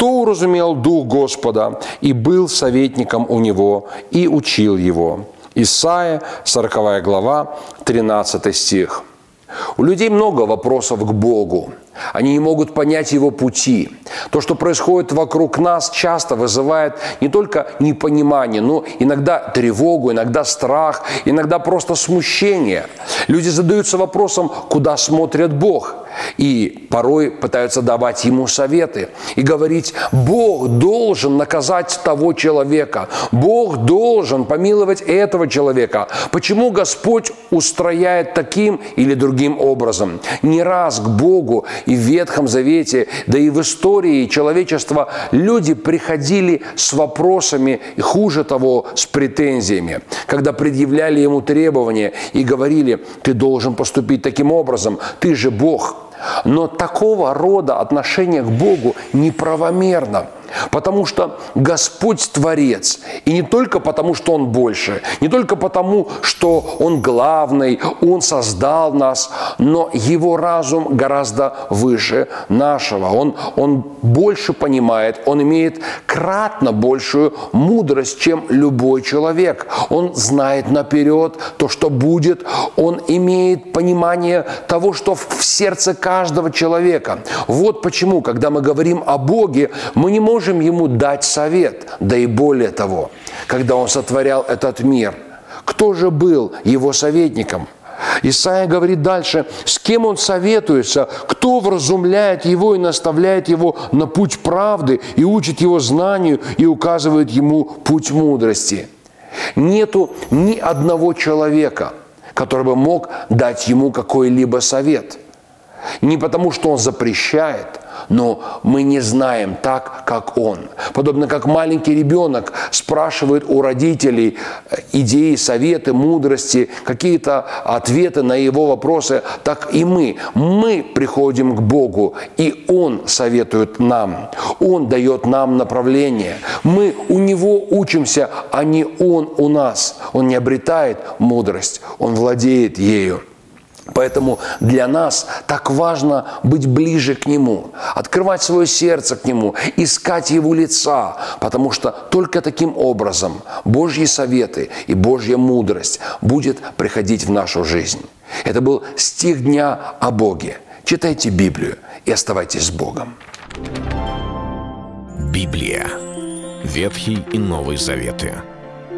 Кто уразумел Дух Господа и был советником у Него и учил Его? Исайя, 40 глава, 13 стих. У людей много вопросов к Богу. Они не могут понять Его пути. То, что происходит вокруг нас, часто вызывает не только непонимание, но иногда тревогу, иногда страх, иногда просто смущение. Люди задаются вопросом, куда смотрит Бог – и порой пытаются давать ему советы и говорить, Бог должен наказать того человека, Бог должен помиловать этого человека. Почему Господь устрояет таким или другим образом? Не раз к Богу и в Ветхом Завете, да и в истории человечества люди приходили с вопросами, и хуже того, с претензиями, когда предъявляли ему требования и говорили, ты должен поступить таким образом, ты же Бог – но такого рода отношение к Богу неправомерно – Потому что Господь Творец. И не только потому, что Он больше, не только потому, что Он главный, Он создал нас, но Его разум гораздо выше нашего. Он, он больше понимает, Он имеет кратно большую мудрость, чем любой человек. Он знает наперед то, что будет. Он имеет понимание того, что в сердце каждого человека. Вот почему, когда мы говорим о Боге, мы не можем можем ему дать совет, да и более того, когда он сотворял этот мир, кто же был его советником? Исаия говорит дальше, с кем он советуется, кто вразумляет его и наставляет его на путь правды и учит его знанию и указывает ему путь мудрости. Нету ни одного человека, который бы мог дать ему какой-либо совет. Не потому, что он запрещает, но мы не знаем так, как он. Подобно как маленький ребенок спрашивает у родителей э, идеи, советы, мудрости, какие-то ответы на его вопросы, так и мы. Мы приходим к Богу, и Он советует нам. Он дает нам направление. Мы у Него учимся, а не Он у нас. Он не обретает мудрость, Он владеет ею. Поэтому для нас так важно быть ближе к Нему, открывать свое сердце к Нему, искать Его лица, потому что только таким образом Божьи советы и Божья мудрость будет приходить в нашу жизнь. Это был стих дня о Боге. Читайте Библию и оставайтесь с Богом. Библия. Ветхий и Новый Заветы.